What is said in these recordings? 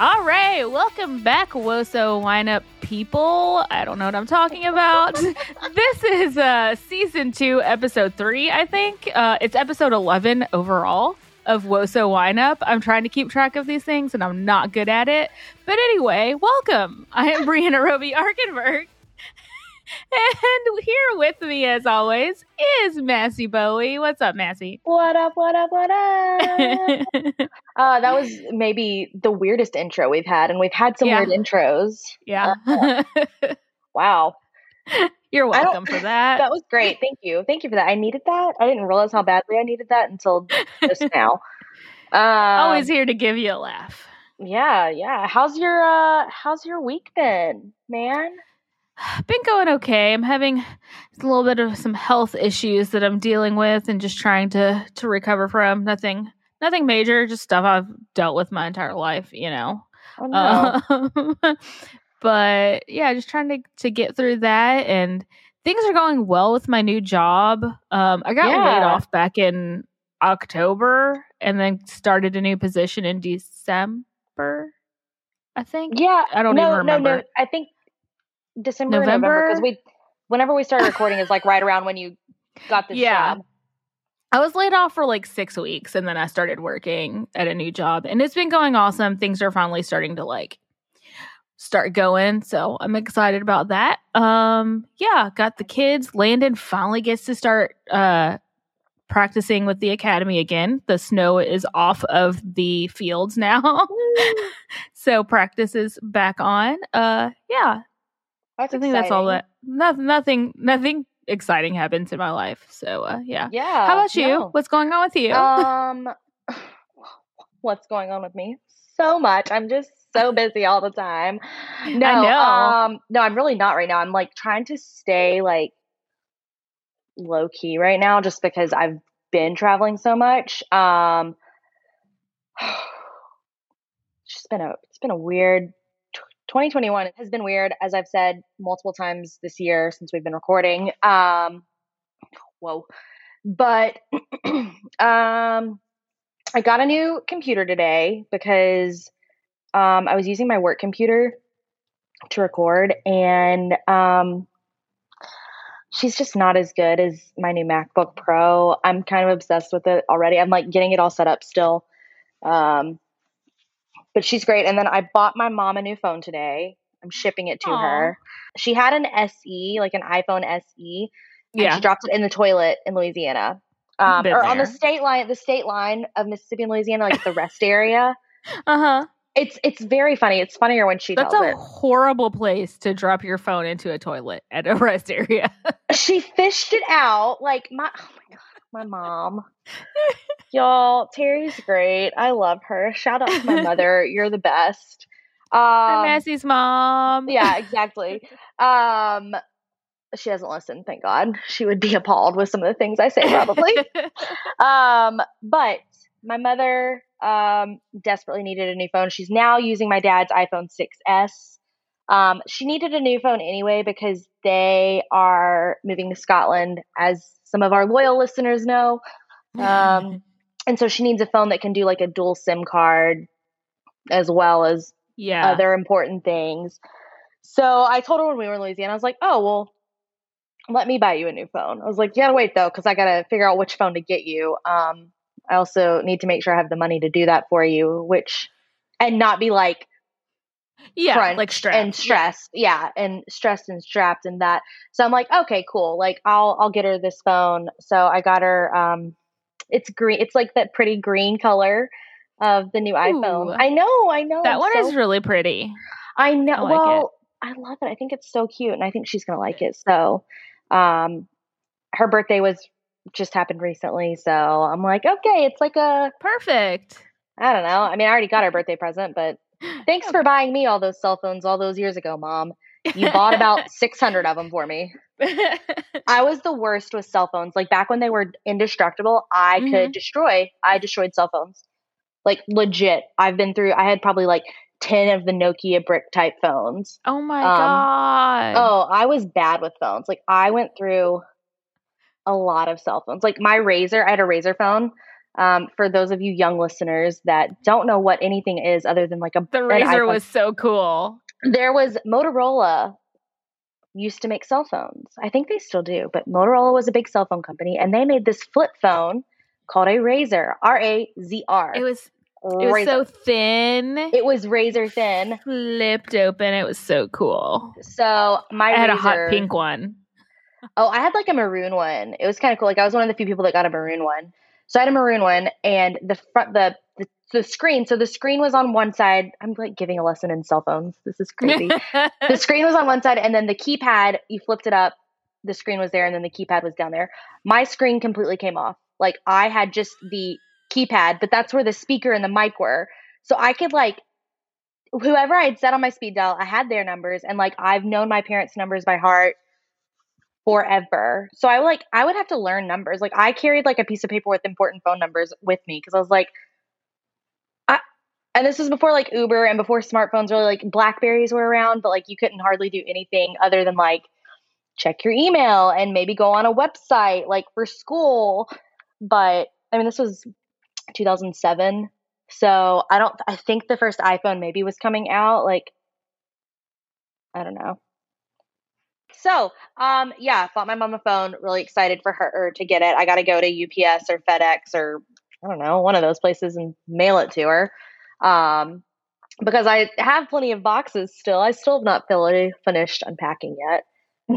All right, welcome back, Woso Wineup people. I don't know what I'm talking about. this is uh, season two, episode three, I think. Uh, it's episode 11 overall of Woso Wineup. I'm trying to keep track of these things and I'm not good at it. But anyway, welcome. I am Brianna Roby Arkenberg. And here with me, as always, is Massey Bowie. What's up, Massey? What up, what up, what up? uh, that was maybe the weirdest intro we've had, and we've had some Yeah. weird intros. yeah. Wow. You're welcome for that. That was great. Thank you. Thank you for that. I needed that. I didn't realize how badly I needed that until just now. Um, Always here to give you a laugh. Yeah, yeah. How's your uh how's your week been, man? Been going okay. I'm having a little bit of some health issues that I'm dealing with and just trying to to recover from. Nothing nothing major, just stuff I've dealt with my entire life, you know. Oh no. Um, but yeah, just trying to to get through that and things are going well with my new job. Um I got laid off back in October and then started a new position in December. I think. yeah. I don't no, even remember. No, no. I think December November? because we whenever we started recording is like right around when you got this Yeah. job. I was laid off for like six weeks and then I started working at a new job and it's been going awesome. Things are finally starting to like start going. So I'm excited about that. Um yeah, got the kids. Landon finally gets to start uh practicing with the academy again. The snow is off of the fields now. so practice is back on. Uh yeah. That's I think that's all that nothing nothing nothing exciting happens in my life. So uh yeah. Yeah. How about you? no. What's going on with you? Um, what's going on with me? So much. I'm just so busy all the time. No, know. um, no, I'm really not right now. I'm like trying to stay like low key right now, just because I've been traveling so much. Um, it's just been a it's been a weird. 2021 has been weird, as I've said multiple times this year since we've been recording. Um, whoa, but um I got a new computer today because um I was using my work computer to record and um she's just not as good as my new MacBook Pro. I'm kind of obsessed with it already. I'm like getting it all set up still. Um but she's great and then I bought my mom a new phone today. I'm shipping it to Aw. her. She had an SE, like an iPhone SE, and yeah. she dropped it in the toilet in Louisiana. Um, or on the state line, the state line of Mississippi and Louisiana, like the rest area. Uh huh. It's it's very funny. It's funnier when she That's a horrible place to drop your phone into a toilet at a rest area. She fished it out like my oh my god, my mom. Y'all, Terry's great. I love her. Shout out to my mother. You're the best. Um, I'm Massey's mom. yeah, exactly. Um, she doesn't listen, thank God. She would be appalled with some of the things I say, probably. um, but my mother um, desperately needed a new phone. She's now using my dad's iPhone 6S. Um, she needed a new phone anyway because they are moving to Scotland, as some of our loyal listeners know. Um, and so she needs a phone that can do like a dual SIM card as well as yeah. other important things. So I told her when we were in Louisiana, I was like, oh, well, let me buy you a new phone. I was like, you gotta wait though, because I gotta figure out which phone to get you. Um, I also need to make sure I have the money to do that for you, which, and not be like yeah. like stress. and stressed. Yeah. and stressed and strapped and that. So I'm like, okay, cool. Like I'll I'll get her this phone. So I got her. Um, it's green. It's like that pretty green color of the new Ooh. iPhone. I know. I know. That I'm one so is really pretty. I know. I like it. I love it. I think it's so cute, and I think she's gonna like it. So, um, her birthday was just happened recently, so I'm like, okay, it's like a Perfect. I don't know. I mean, I already got her birthday present, but thanks for buying me all those cell phones all those years ago, mom. You bought about 600 of them for me. I was the worst with cell phones. Like back when they were indestructible, I Mhm. could destroy. I destroyed cell phones. Like legit. I've been through I had probably like 10 of the Nokia brick type phones. oh my Um, god. Oh, I was bad with phones. Like I went through a lot of cell phones. Like my RAZR, I had a RAZR phone. Um, for those of you young listeners that don't know what anything is other than like a the RAZR was so cool. There was Motorola used to make cell phones. I think they still do, but Motorola was a big cell phone company, and they made this flip phone called a RAZR. R A Z R. It was it was so thin. It was razor thin. Flipped open. It was so cool. So my I had RAZR, a hot pink one. Oh, I had like a maroon one. It was kind of cool. Like I was one of the few people that got a maroon one. So I had a maroon one, and the front the the, the screen. So the screen was on one side. I'm like giving a lesson in cell phones. This is crazy. the screen was on one side, and then the keypad. You flipped it up. The screen was there, and then the keypad was down there. My screen completely came off. Like I had just the keypad, but that's where the speaker and the mic were. So I could like whoever I had set on my speed dial, I had their numbers, and like I've known my parents' numbers by heart forever. So I like I would have to learn numbers. Like I carried like a piece of paper with important phone numbers with me because I was like, I, and this was before like Uber and before smartphones really like Blackberries were around, but like you couldn't hardly do anything other than like check your email and maybe go on a website like for school. But I mean, this was 2007. So I don't, I think the first iPhone maybe was coming out. Like, I don't know. So, um, yeah, bought my mom a phone. Really excited for her to get it. I got to go to UPS or FedEx or I don't know, one of those places and mail it to her. Um, because I have plenty of boxes still. I still have not fully finished unpacking yet,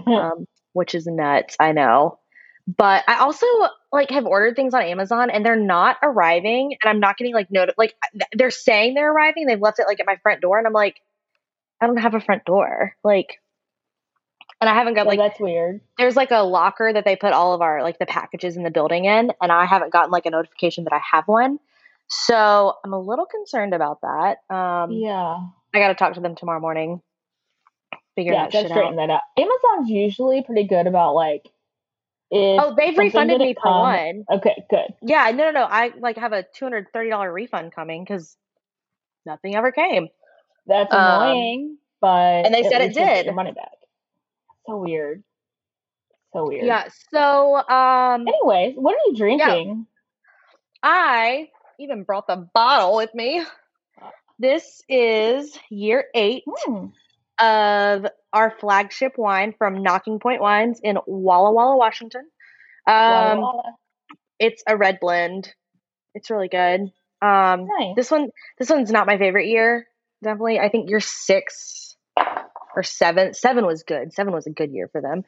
um, which is nuts. I know. But I also like have ordered things on Amazon and they're not arriving and I'm not getting like note like they're saying they're arriving. They've left it like at my front door and I'm like, I don't have a front door. Like and I haven't got like that's weird. There's like a locker that they put all of our like the packages in the building in, and I haven't gotten like a notification that I have one. So I'm a little concerned about that. Um, yeah, I got to talk to them tomorrow morning. Figure yeah, that shit straighten out. that out. Amazon's usually pretty good about like. If Oh, they've refunded me for one. Okay, good. Yeah, no, no, no. I like have a two hundred thirty dollar refund coming because nothing ever came. That's Um, annoying, but and they said it did. your money back. So weird. So weird. Yeah. So, um, Anyways, what are you drinking? I even brought the bottle with me. This is year eight Hmm. of our flagship wine from Nocking Point Wines in Walla Walla, Washington. Walla Um, Walla. it's a red blend. It's really good. Um, Nice. this one, this one's not my favorite year. Definitely, I think year six or seven. Seven was good. Seven was a good year for them.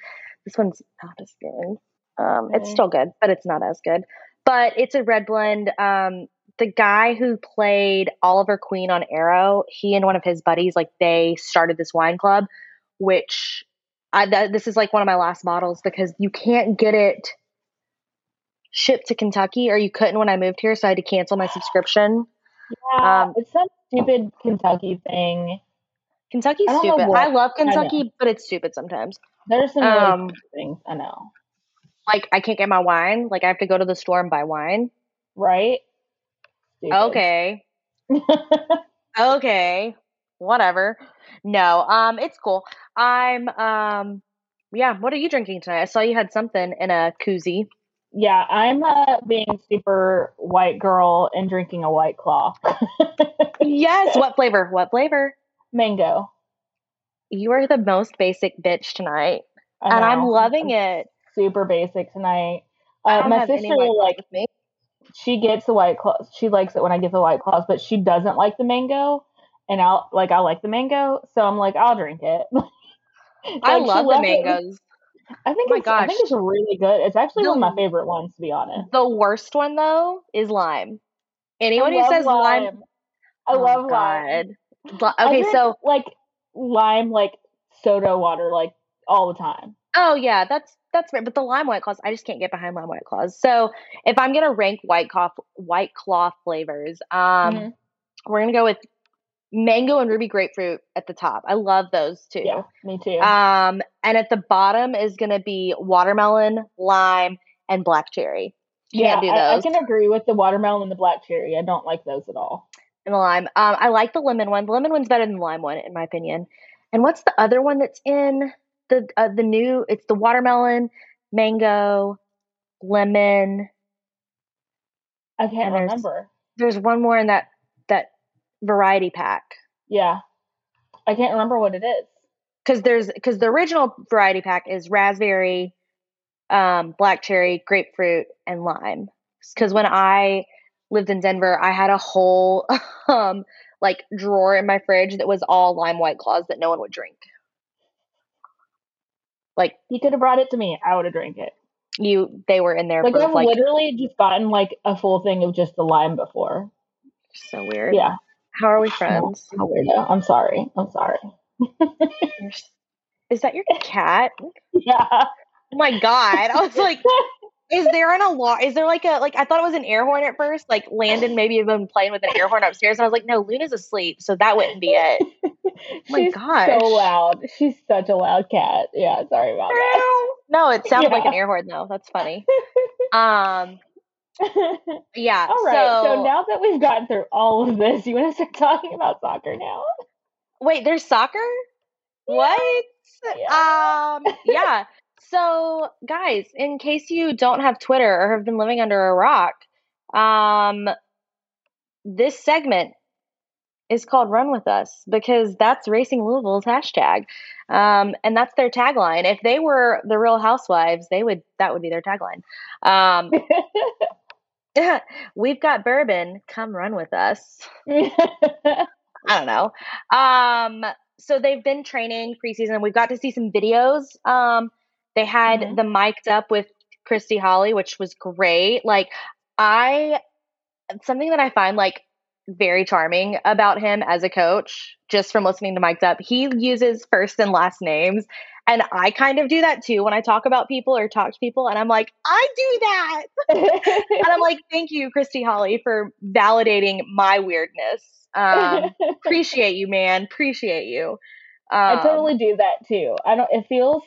This one's not as good. Um, it's still good, but it's not as good. But it's a red blend. Um, the guy who played Oliver Queen on Arrow, he and one of his buddies, like they started this wine club, which I th- this is like one of my last bottles because you can't get it shipped to Kentucky, or you couldn't when I moved here, so I had to cancel my subscription. Yeah, um, it's some stupid Kentucky thing. Kentucky's I stupid. I love I. Kentucky, but it's stupid sometimes. There's some Um, things. I know, Like I can't get my wine. Like I have to go to the store and buy wine. right? Stupid. Okay. Okay. Whatever. No, um, it's cool. I'm um yeah, what are you drinking tonight? I saw you had something in a koozie. yeah, I'm uh, being super white girl and drinking a white claw. Yes, what flavor? What flavor? Mango. You are the most basic bitch tonight. I and I'm loving it. Super basic tonight. Uh, my sister like me. she gets the white claws. She likes it when I get the white claws, but she doesn't like the mango. And I'll like I like the mango, so I'm like I'll drink it. I Like, she love the left it- mangoes. I think Oh my it's I think it's really good. It's actually one of my favorite ones to be honest. The worst one though is lime. Anyone I who says lime, I Oh, love lime. God. Li- I Okay, drink, so like lime like soda water like all the time. oh yeah, that's that's right. But the lime white claws, I just can't get behind lime white claws. So if I'm gonna rank white claw white claw flavors, um, Mhm. we're gonna go with mango and ruby grapefruit at the top. I love those too. Yeah, me too. Um, and at the bottom is gonna be watermelon, lime, and black cherry. yeah, I, I can agree with the watermelon and the black cherry. I don't like those at all. And the lime. Um, I like the lemon one. The lemon one's better than the lime one, in my opinion. And what's the other one that's in the uh, the new? It's the watermelon, mango, lemon. I can't there's- remember. There's one more in that that variety pack Yeah, I can't remember what it is. because there's because the original variety pack is raspberry, um, black cherry, grapefruit, and lime. Because when I lived in Denver, I had a whole um like drawer in my fridge that was all lime white claws that no one would drink. Like he could have brought it to me. I would have drank it. you, they were in there Like for I've like literally just gotten like a full thing of just the lime before. so weird. Yeah, How are we friends? I'm weirdo. I'm sorry. I'm sorry. Is that your cat? Yeah. Oh my god! I was like, is there an alarm? Is there like a like? I thought it was an air horn at first. Like Landon maybe have been playing with an air horn upstairs, and I was like, no, Luna's asleep, so that wouldn't be it. my She's gosh. so loud. She's such a loud cat. Yeah, sorry about that. No, it sounded like an air horn though. That's funny. Um, yeah. all right. So, So, now that we've gotten through all of this, you want to start talking about soccer now? wait, there's soccer. What? Yeah. Um, yeah. So, guys, in case you don't have Twitter or have been living under a rock, um, this segment is called Run With Us because that's Racing Louisville's hashtag. Um, and that's their tagline. If they were the real housewives, they would, that would be their tagline. Um, we've got bourbon, come run with us. I don't know. Um, so they've been training preseason. We've got to see some videos. Um, they had Mhm. the mic'd up with Christy Holly, which was great. Like I, something that I find like very charming about him as a coach, just from listening to mic'd up, he uses first and last names. And I kind of do that too when I talk about people or talk to people. And I'm like, I do that. And I'm like, thank you, Christy Holly, for validating my weirdness. Um, appreciate you, man. Appreciate you. Um, I totally do that too. I don't. It feels.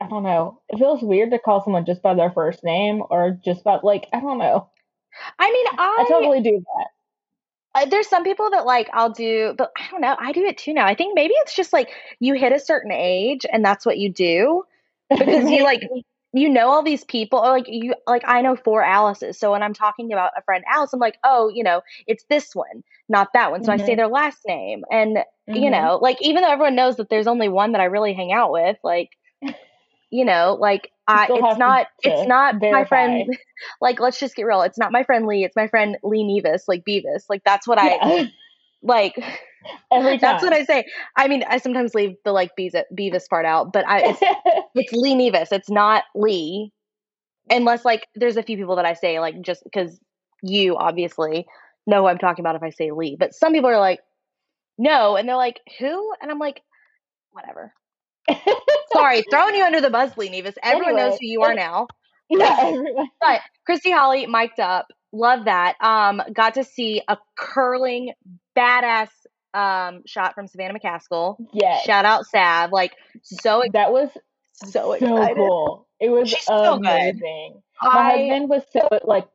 I don't know. It feels weird to call someone just by their first name or just by like I don't know. I mean, I I, totally do that. uh, there's some people that like I'll do, but I don't know. I do it too now. I think maybe it's just like you hit a certain age and that's what you do because you like you know all these people or like you like I know four Alice's. So when I'm talking about a friend Alice, I'm like, oh, you know, it's this one, not that one. So I say Mhm. their last name, and you Mhm. know, like even though everyone knows that there's only one that I really hang out with, like you know, like I, it's not it's not my friend like let's just get real. It's not my friend Lee, it's my friend Lee Nevis, like Beavis. Like that's what I Yeah. like Every time. that's what I say. I mean, I sometimes leave the like Beavis, Beavis part out, but I it's it's Lee Nevis. It's not Lee. Unless like there's a few people that I say like just because you obviously know who I'm talking about if I say Lee. But some people are like, no, and they're like, who? And I'm like, whatever. Sorry, throwing you under the bus, Lee Nevis. Everyone knows who you are now. yeah, everyone. But Christy Holly mic'd up. Love that. Um, got to see a curling badass um shot from Savannah McCaskill. Yeah. Shout out Sav. Like so that was so so excited. cool. It was She's so amazing. My I husband was so like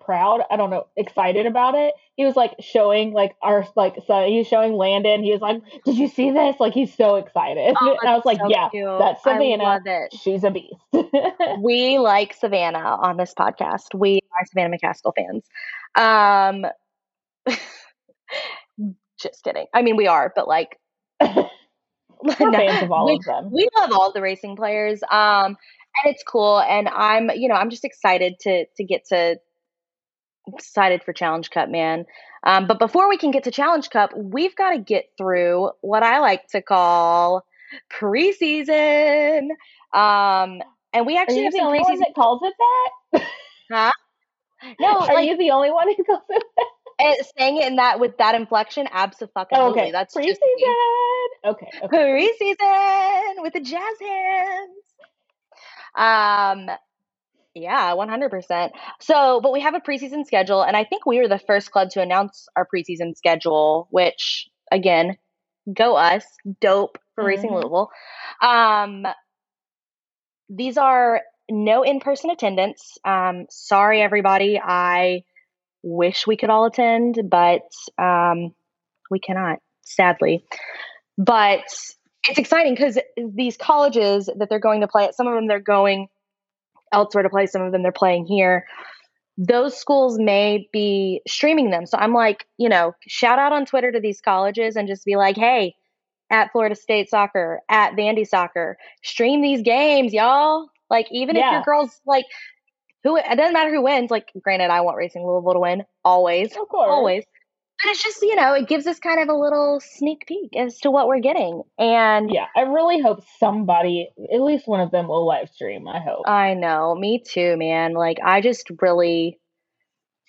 proud. I don't know, excited about it. He was like showing like our like so he was showing Landon. He was like, "Did you see this?" Like he's so excited. Oh, and I was like, so "Yeah, cute. that's Savannah. I love it. she's a beast." We like Savannah on this podcast. We are Savannah McCaskill fans. Um, just kidding. I mean, we are, but like, We're fans of all we, of them. we love all the racing players. Um, and it's cool. And I'm, you know, I'm just excited to to get to excited for Challenge Cup, man. Um, but before we can get to Challenge Cup, we've got to get through what I like to call preseason. Um, and we Are actually you have the only one that calls it that? Huh? No, Are like you the only one who calls it that? eh, saying it in that with that inflection, absolutely. Oh, okay. That's preseason. Okay. Okay. preseason with the jazz hands. Um, yeah, one hundred percent. So, but we have a preseason schedule, and I think we were the first club to announce our preseason schedule. Which, again, go us, dope for Racing Mhm. Louisville. Um, these are no in-person attendance. Um, sorry, everybody. I wish we could all attend, but um, we cannot, sadly. But it's exciting because these colleges that they're going to play at, some of them they're going elsewhere to play, some of them they're playing here. those schools may be streaming them. So I'm like, you know, shout out on Twitter to these colleges and just be like, hey, at Florida State soccer, at Vandy soccer, stream these games, y'all. Like, even yeah. if your girls like who it doesn't matter who wins. Like, granted, I want Racing Louisville to win always, of course, always. But it's just you know, it gives us kind of a little sneak peek as to what we're getting. And yeah, I really hope somebody, at least one of them, will live stream. I hope. I know, me too, man. Like, I just really.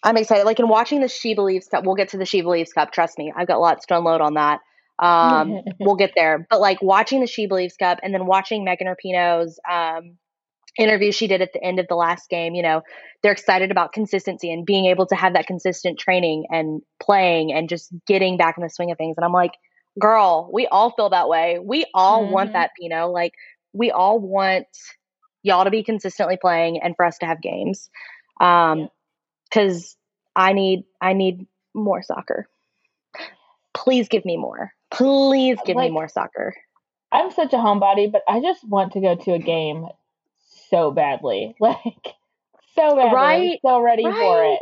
I'm excited. Like in watching the She Believes Cup, we'll get to the She Believes Cup. Trust me, I've got lots to unload on that. Um, we'll get there. But like watching the She Believes Cup and then watching Megan Rapinoe's um, interview she did at the end of the last game, you know, they're excited about consistency and being able to have that consistent training and playing and just getting back in the swing of things. And I'm like, girl, we all feel that way. We all mm-hmm. want that, you know, like we all want y'all to be consistently playing and for us to have games. Um, cause I need, I need more soccer. Please give me more. Please give like, me more soccer. I'm such a homebody, but I just want to go to a game so badly. Like so badly. Right. I'm so ready right. for it.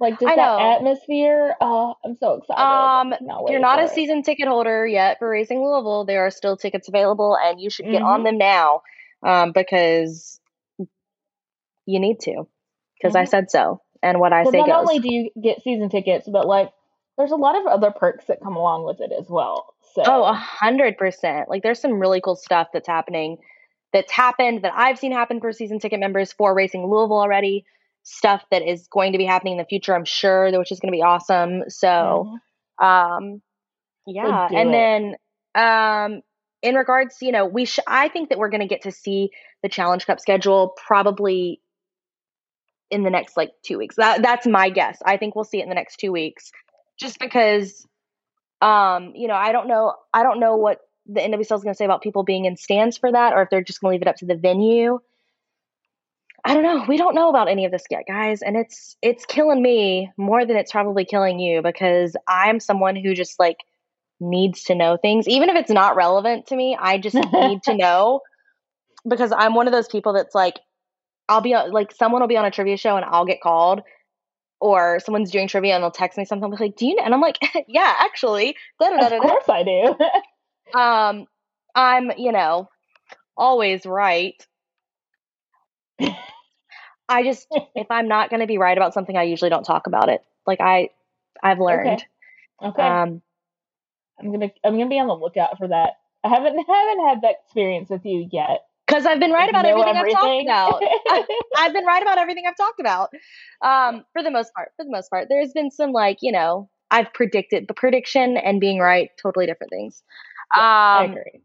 Like just that atmosphere. Oh, I'm so excited. Um, if you're not a it. season ticket holder yet for Racing Louisville, there are still tickets available, and you should get mm-hmm. on them now um, because you need to. Because mm-hmm. I said so, and what I say not goes. only do you get season tickets, but like there's a lot of other perks that come along with it as well. So. Oh, a hundred percent. Like there's some really cool stuff that's happening that's happened that I've seen happen for season ticket members for Racing Louisville already. Stuff that is going to be happening in the future, I'm sure, which is going to be awesome. So, mm-hmm. um, yeah, and it. then um, in regards, you know, we sh- I think that we're going to get to see the Challenge Cup schedule probably in the next like two weeks. That that's my guess. I think we'll see it in the next two weeks, just because, um, you know, I don't know, I don't know what the NWSL is going to say about people being in stands for that, or if they're just going to leave it up to the venue. I don't know. We don't know about any of this yet, guys, and it's it's killing me more than it's probably killing you because I'm someone who just like needs to know things, even if it's not relevant to me. I just need to know because I'm one of those people that's like, I'll be like, someone will be on a trivia show and I'll get called, or someone's doing trivia and they'll text me something like, "Do you?" Know? And I'm like, "Yeah, actually." Of course I do. um, I'm, you know, always right. I just if I'm not going to be right about something, I usually don't talk about it. Like I, I've learned. Okay. okay. Um, I'm gonna I'm gonna be on the lookout for that. I haven't haven't had that experience with you yet. Because I've been right about everything, everything, I've talked about. I've been right about everything I've talked about. Um, for the most part, for the most part, there's been some like you know I've predicted, the prediction and being right, totally different things. Yeah, um, I agree.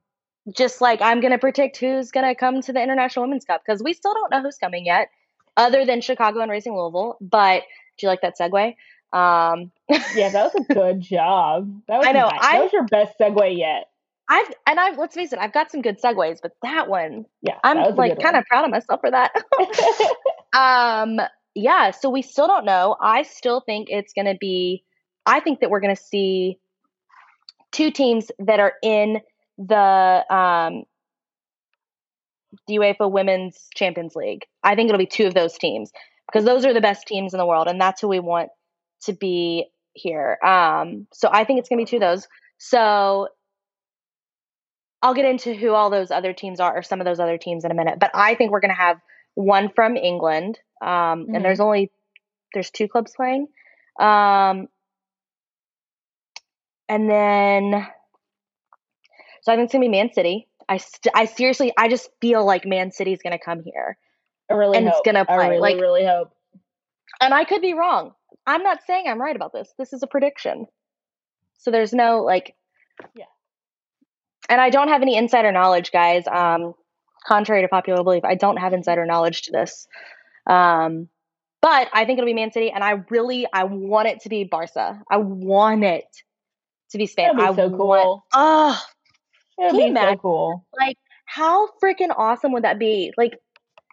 Just like I'm going to predict who's going to come to the International Women's Cup because we still don't know who's coming yet, other than Chicago and Racing Louisville. But do you like that segue? Um, yeah, that was a good job. That was I know. Nice. I, that was your best segue yet. I've and I've let's face it, I've got some good segues, but that one, yeah, I'm like kind of proud of myself for that. um, yeah. So we still don't know. I still think it's going to be. I think that we're going to see two teams that are in the um, the UEFA Women's Champions League. I think it'll be two of those teams because those are the best teams in the world, and that's who we want to be here. Um, so I think it's going to be two of those. So I'll get into who all those other teams are, or some of those other teams in a minute. But I think we're going to have one from England, um, mm-hmm. and there's only there's two clubs playing. Um, and then, so I think it's gonna be Man City. I st- I seriously, I just feel like Man City's gonna come here. I really and hope. it's gonna play. I really, like, really hope. And I could be wrong. I'm not saying I'm right about this. This is a prediction. So there's no like, yeah. And I don't have any insider knowledge, guys. Um, contrary to popular belief, I don't have insider knowledge to this. Um, but I think it'll be Man City, and I really I want it to be Barca. I want it to be Spain. That'd be I so cool. Want, oh, That'd be so cool. Like, how freaking awesome would that be? Like,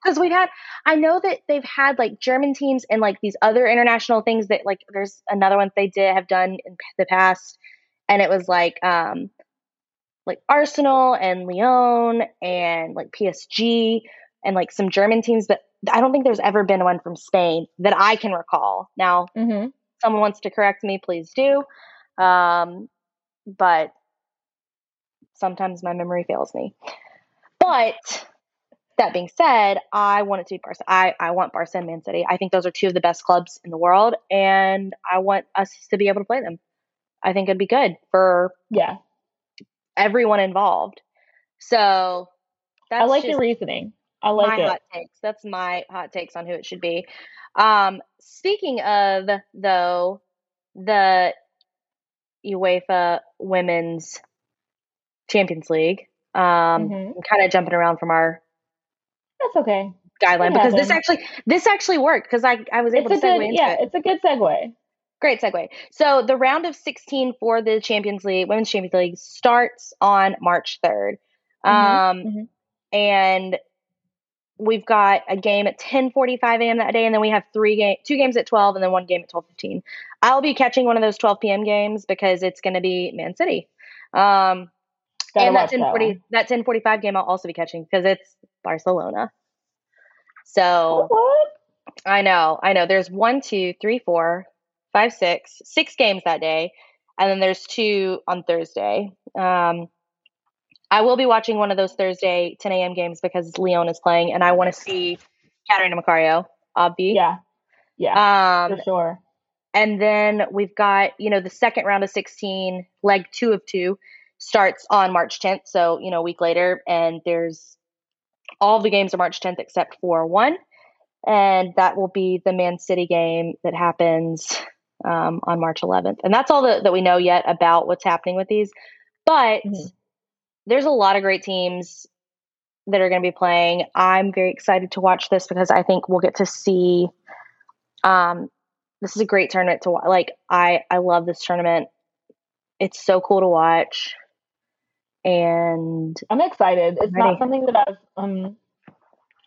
because we've had, I know that they've had like German teams and like these other international things that like there's another one they did have done in the past, and it was like um like Arsenal and Lyon and like PSG and like some German teams, but I don't think there's ever been one from Spain that I can recall. Now, mm-hmm. someone wants to correct me, please do. Um, but sometimes my memory fails me. But that being said, I want it to be Barca. I, I want Barca and Man City. I think those are two of the best clubs in the world, and I want us to be able to play them. I think it'd be good for yeah everyone involved. So that's I like your reasoning. I like my it. hot takes. That's my hot takes on who it should be. Um, speaking of though, the UEFA Women's Champions League. Um, mm-hmm. kind of jumping around from our that's okay guideline because this actually this actually worked because I I was able it's to segue good, into yeah, it. it's a good segue. Great segue. So the round of 16 for the Champions League, Women's Champions League, starts on March 3rd. Mm-hmm. Um, mm-hmm. And we've got a game at 10:45 a.m. that day, and then we have three game, two games at 12, and then one game at 12:15. I'll be catching one of those 12 p.m. games because it's going to be Man City. Um, and that 10:40 that, that 10:45 game I'll also be catching because it's Barcelona. So what? I know, I know. There's one, two, three, four, five, six, six games that day, and then there's two on Thursday. Um, I will be watching one of those Thursday 10 a.m. games because Lyon is playing, and I want to see Catarina Macario, obvi. Yeah, yeah, um, for sure. And then we've got you know the second round of 16, leg two of two, starts on March 10th. So you know a week later, and there's all the games are March 10th except for one, and that will be the Man City game that happens um, on March 11th. And that's all that, that we know yet about what's happening with these. But mm-hmm. There's a lot of great teams that are going to be playing. I'm very excited to watch this because I think we'll get to see. Um, this is a great tournament to watch. Like I, I love this tournament. It's so cool to watch, and I'm excited. It's not something that I've um,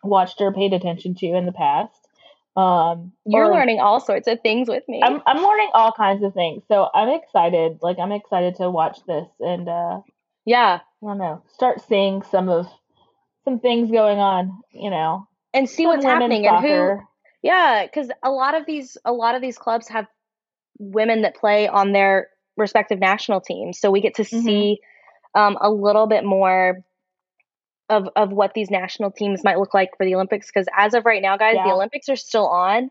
watched or paid attention to in the past. Um, You're learning all sorts of things with me. I'm, I'm learning all kinds of things. So I'm excited. Like I'm excited to watch this and uh, yeah, I don't know, start seeing some of some things going on, you know, and see what's happening soccer. and who. Yeah, because a lot of these a lot of these clubs have women that play on their respective national teams, so we get to mm-hmm. see um, a little bit more of of what these national teams might look like for the Olympics because as of right now, guys, yeah. the Olympics are still on,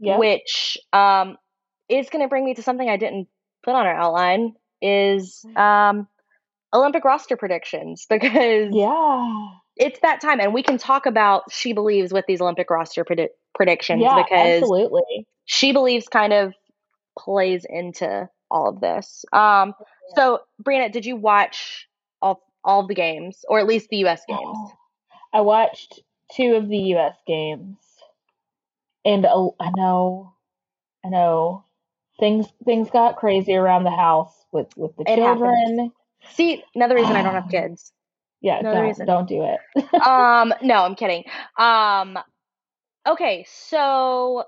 yep. which um, is going to bring me to something I didn't put on our outline is mm. um, Olympic roster predictions because yeah, it's that time and we can talk about she believes with these Olympic roster predi- predictions yeah, because absolutely she believes kind of plays into all of this. Um, yeah. So, Brianna, did you watch all all the games, or at least the U.S. games? I watched two of the U.S. games, and uh, I know, I know, things things got crazy around the house with with the it children. See, another reason I don't have kids. Yeah, another don't, reason. don't do it. um, no, I'm kidding. Um, okay, so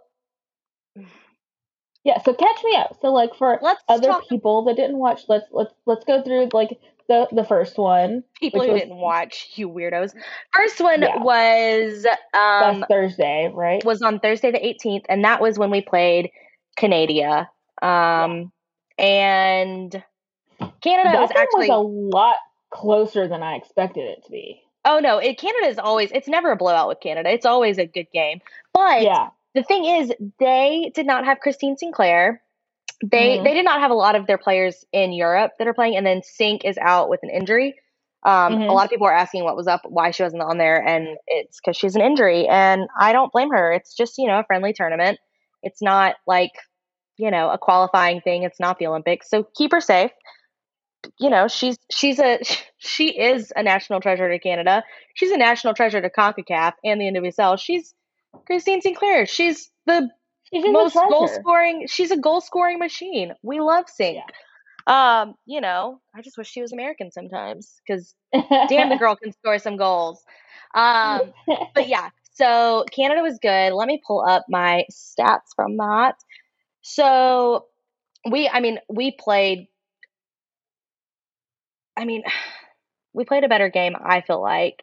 yeah, so catch me up. So like for let's other people that didn't watch, let's let's let's go through like the the first one. People who was, didn't watch, you weirdos. First one yeah. was um Thursday, right? Was on Thursday the 18th, and that was when we played Canada. Um yeah. and Canada that was actually was a lot closer than I expected it to be. Oh no, it, Canada is always it's never a blowout with Canada. It's always a good game. But yeah the thing is, they did not have Christine Sinclair. They mm-hmm. they did not have a lot of their players in Europe that are playing, and then Sinc is out with an injury. Um, mm-hmm. A lot of people are asking what was up, why she wasn't on there, and it's because she's an injury, and I don't blame her. It's just you know a friendly tournament. It's not like you know a qualifying thing. It's not the Olympics, so keep her safe. You know she's she's a she is a national treasure to Canada. She's a national treasure to Concacaf and the NWSL. She's Christine Sinclair. She's the she's most goal scoring. She's a goal scoring machine. We love Sinc. Yeah. Um, you know, I just wish she was American sometimes because damn, the girl can score some goals. Um, but yeah, so Canada was good. Let me pull up my stats from that. So we, I mean, we played. I mean, we played a better game. I feel like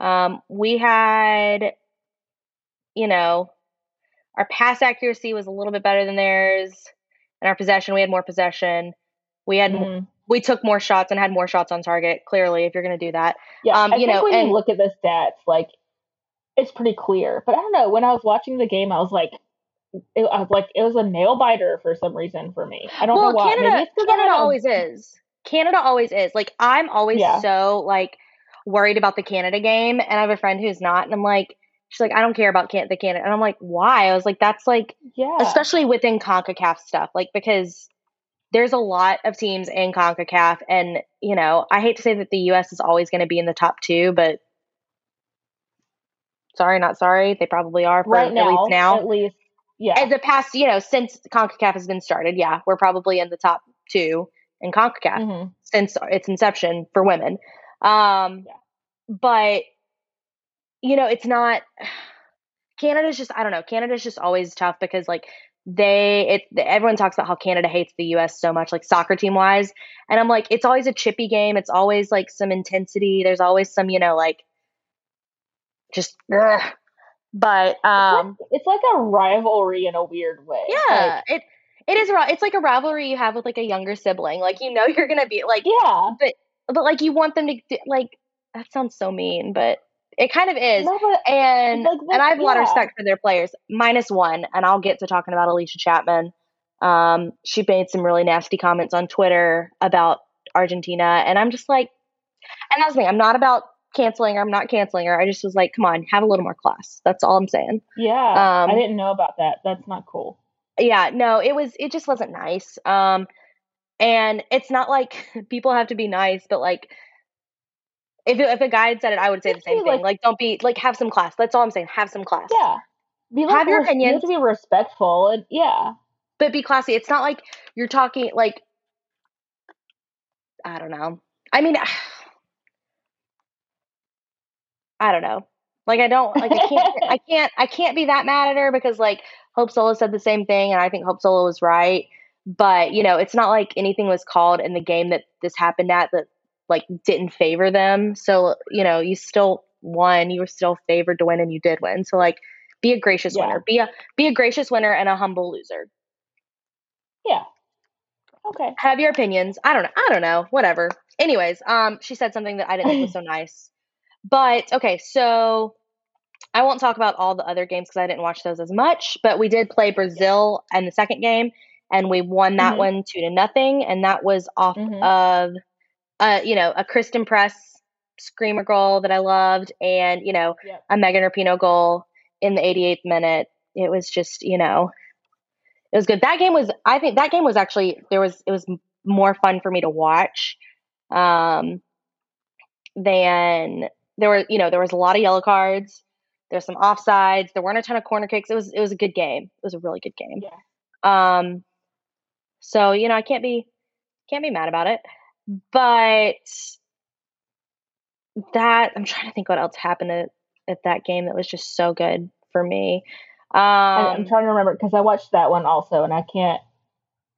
Um, we had, you know, our pass accuracy was a little bit better than theirs, and our possession we had more possession. We had mm-hmm. we took more shots and had more shots on target. Clearly, if you're going to do that, yeah. Um, I you think know, when and, you look at the stats, like it's pretty clear. But I don't know. When I was watching the game, I was like, it, I was like, it was a nail biter for some reason for me. I don't well, know why. Canada, Canada always is. Canada always is. Like I'm always yeah. so like worried about the Canada game, and I have a friend who's not, and I'm like, she's like, I don't care about can- the Canada, and I'm like, why? I was like, that's like, yeah, especially within Concacaf stuff, like because there's a lot of teams in CONCACAF. And, you know, I hate to say that the US is always going to be in the top two, but sorry, not sorry. They probably are for right now, at least now. At least, yeah. As the past, you know, since CONCACAF has been started, yeah, we're probably in the top two in CONCACAF mm-hmm. since its inception for women. Um, yeah. But, you know, it's not. Canada's just, I don't know. Canada's just always tough because, like, they it everyone talks about how Canada hates the US so much like soccer team wise and I'm like it's always a chippy game it's always like some intensity there's always some you know like just ugh. but um it's like, it's like, a rivalry in a weird way yeah like, it it is it's like a rivalry you have with like a younger sibling like you know you're gonna be like yeah but but like you want them to like that sounds so mean but it kind of is. No, and like, and I have a lot of respect for their players. Minus one, and I'll get to talking about Allysha Chapman. Um, she made some really nasty comments on Twitter about Argentina, and I'm just like, and that's me. I'm not about canceling her. I'm not canceling her. I just was like, come on, have a little more class. That's all I'm saying. Yeah, um, I didn't know about that. That's not cool. Yeah, no, it was. It just wasn't nice. Um, and it's not like people have to be nice, but like if if a guy had said it, I would say the same thing. Like, like, don't be like have some class. That's all I'm saying. Have some class. Yeah. Be like, have your opinion. You have to be respectful and yeah. But be classy. It's not like you're talking like I don't know. I mean I don't know. Like I don't like I can't I can't I can't be that mad at her because like Hope Solo said the same thing and I think Hope Solo was right. But, you know, it's not like anything was called in the game that this happened at that like didn't favor them. So, you know, you still won, you were still favored to win and you did win. So like be a gracious yeah. winner. Be a be a gracious winner and a humble loser. Yeah. Okay. Have your opinions. I don't know. I don't know. Whatever. Anyways, um she said something that I didn't think was so nice. But okay, so I won't talk about all the other games because I didn't watch those as much, but we did play Brazil in the second game and we won that mm-hmm. one two to nothing, and that was off mm-hmm. of uh, you know, a Christen Press screamer goal that I loved, and you know, yep. a Megan Rapinoe goal in the 88th minute. It was just, you know, it was good. That game was, I think, that game was actually there was it was more fun for me to watch, um, than there were. You know, there was a lot of yellow cards. There's some offsides. There weren't a ton of corner kicks. It was it was a good game. It was a really good game. Yeah. Um. So you know, I can't be can't be mad about it. But that I'm trying to think what else happened at, at that game that was just so good for me. Um, I'm trying to remember because I watched that one also, and I can't.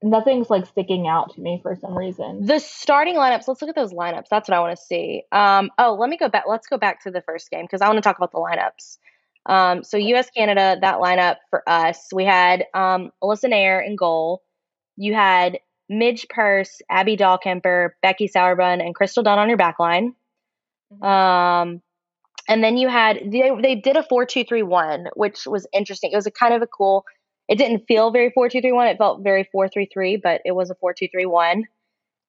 Nothing's like sticking out to me for some reason. The starting lineups. Let's look at those lineups. That's what I want to see. Um, oh, let me go back. Let's go back to the first game because I want to talk about the lineups. Um, so U.S. Canada that lineup for us, we had um, Alyssa Naeher in goal. You had Midge Purce, Abby Dahlkemper, Becky Sauerbrunn, and Crystal Dunn on your back line. Mm-hmm. Um, and then you had they they did a four two three one, which was interesting. It was a kind of a cool. It didn't feel very four two three one. It felt very four three three, but it was a four two three one.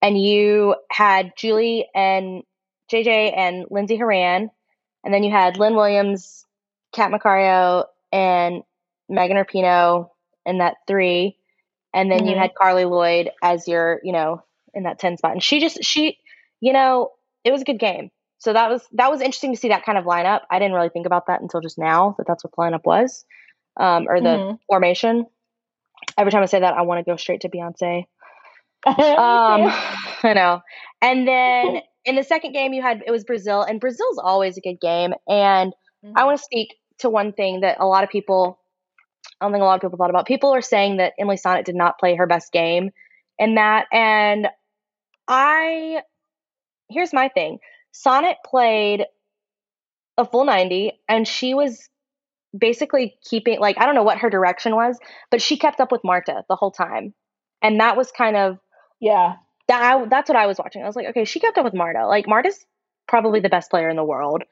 And you had Julie and JJ and Lindsey Horan, and then you had Lynn Williams, Kat Macario, and Megan Rapinoe in that three and then mm-hmm. you had Carli Lloyd as your, you know, in that 10 spot. And she just she, you know, it was a good game. So that was that was interesting to see that kind of lineup. I didn't really think about that until just now that that's what the lineup was, um, or the mm-hmm. formation. Every time I say that, I want to go straight to Beyonce. um, I know. And then in the second game, you had it was Brazil, and Brazil's always a good game. And mm-hmm. I want to speak to one thing that a lot of people I don't think a lot of people thought about. People are saying that Emily Sonnett did not play her best game in that. And I, here's my thing Sonnett played a full 90 and she was basically keeping like I don't know what her direction was, but she kept up with Marta the whole time. And that was kind of yeah. That I, that's what I was watching. I was like, okay, she kept up with Marta. Like Marta's probably the best player in the world.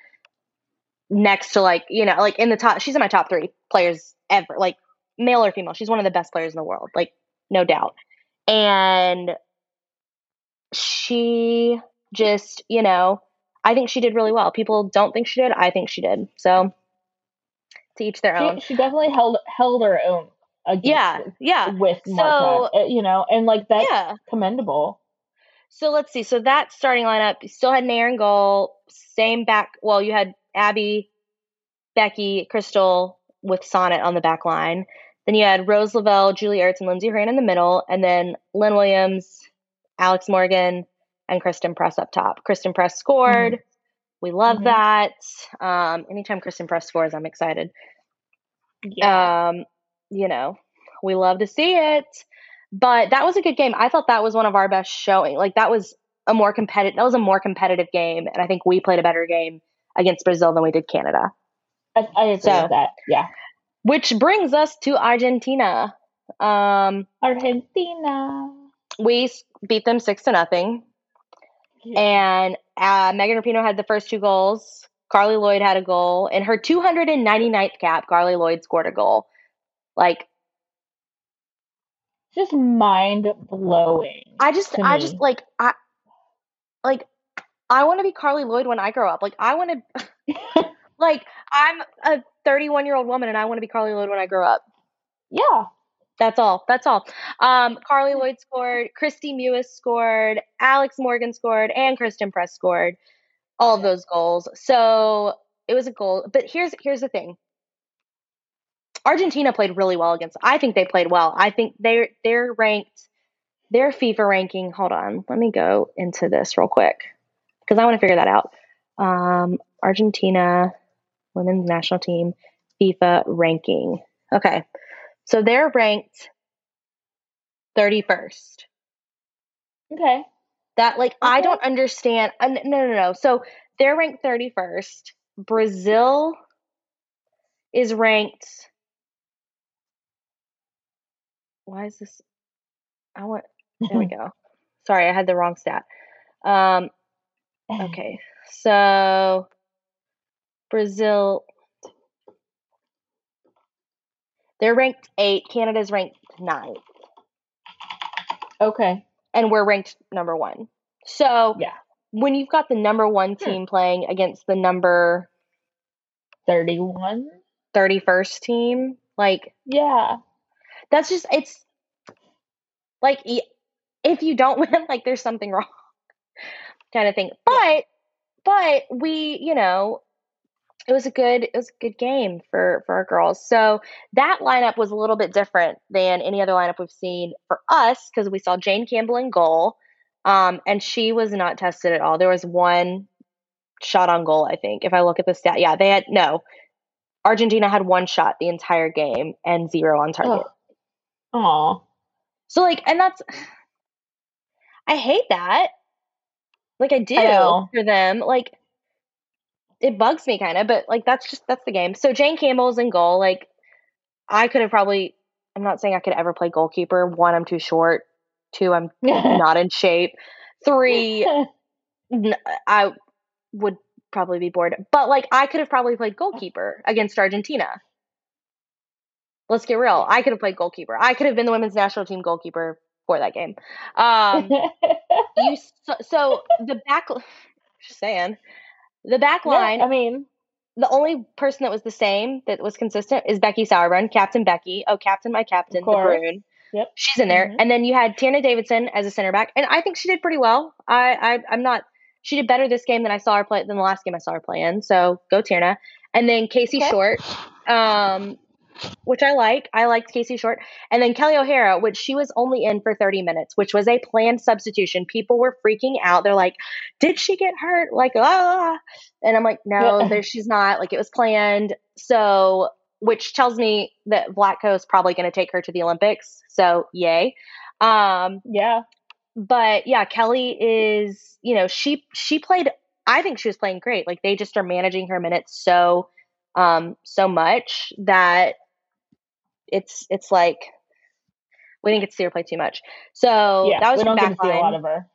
Next to like, you know, like in the top she's in my top 3 players ever. Like male or female, she's one of the best players in the world. Like no doubt. And she just, you know, I think she did really well. People don't think she did. I think she did. So to each their own. She, she definitely held held her own. yeah, yeah. With Marta, so, uh, you know, and like that's yeah. commendable. So let's see. So that starting lineup you still had Naeher and goal. Same back. Well, you had Abby, Becky, Crystal with Sonnett on the back line. Then you had Rose Lavelle, Julie Ertz, and Lindsey Horan in the middle, and then Lynn Williams, Alex Morgan, and Christen Press up top. Christen Press scored. Mm-hmm. We love mm-hmm. that. Um, anytime Christen Press scores, I'm excited. Yeah. Um, you know, we love to see it. But that was a good game. I thought that was one of our best showing. Like that was a more competitive that was a more competitive game and I think we played a better game against Brazil than we did Canada. I, I agree so, with that. Yeah. Which brings us to Argentina. Um, Argentina. We beat them six to nothing. Yeah. And uh, Megan Rapinoe had the first two goals. Carli Lloyd had a goal. In her 299th cap, Carli Lloyd scored a goal. Like, just mind blowing. I just, I me. just like, I, like, I want to be Carli Lloyd when I grow up. Like, I want to, like, I'm a 31 year old woman and I want to be Carli Lloyd when I grow up. Yeah. That's all. That's all. Um, Carli Lloyd scored. Kristie Mewis scored. Alex Morgan scored, and Christen Press scored. All of those goals. So it was a goal. But here's here's the thing. Argentina played really well against. I think they played well. I think they're they're ranked. Their FIFA ranking. Hold on. Let me go into this real quick because I want to figure that out. Um, Argentina women's national team FIFA ranking. Okay. So they're ranked 31st. Okay. That like okay. I don't understand. Uh, no, no, no. So they're ranked 31st. Brazil is ranked Why is this I want There we go. Sorry, I had the wrong stat. Um okay. So Brazil they're ranked eight. Canada's ranked nine. Okay. And we're ranked number one. So yeah, when you've got the number one hmm. team hmm. playing against the number 31, 31st team, like yeah, that's just it's like if you don't win, like there's something wrong, kind of thing. But yeah. but we, you know, it was a good it was a good game for for our girls. So that lineup was a little bit different than any other lineup we've seen for us because we saw Jane Campbell in goal, um, and she was not tested at all. There was one shot on goal, I think. If I look at the stat, yeah, they had no. Argentina had one shot the entire game and zero on target. Oh. So like, and that's I hate that. Like I do I for them. Like it bugs me kind of, but like that's just that's the game. So Jane Campbell's in goal. Like I could have probably. I'm not saying I could ever play goalkeeper. One, I'm too short. Two, I'm not in shape. Three, I would probably be bored. But like I could have probably played goalkeeper against Argentina. Let's get real. I could have played goalkeeper. I could have been the women's national team goalkeeper for that game. Um, you so, so the back. Just saying, the back line, yeah, I mean, the only person that was the same that was consistent is Becky Sauerbrunn, Captain Becky. Oh, Captain, my Captain, the Bruin. Yep. She's in there. Mm-hmm. And then you had Tierney Davidson as a center back. And I think she did pretty well. I, I I'm not she did better this game than I saw her play than the last game I saw her play in. So go Tierney. And then Casey okay. Short. Um which I like. I liked Casey Short. And then Kelly O'Hara, which she was only in for 30 minutes, which was a planned substitution. People were freaking out. They're like, did she get hurt? Like, ah. And I'm like, no, there, she's not. Like, it was planned. So, which tells me that Vlatko is probably going to take her to the Olympics. So, yay. Um, yeah. But yeah, Kelly is, you know, she she played I think she was playing great. Like they just are managing her minutes so um so much that it's it's like we didn't get to see her play too much. So yeah, that was we don't get to see a lot of her.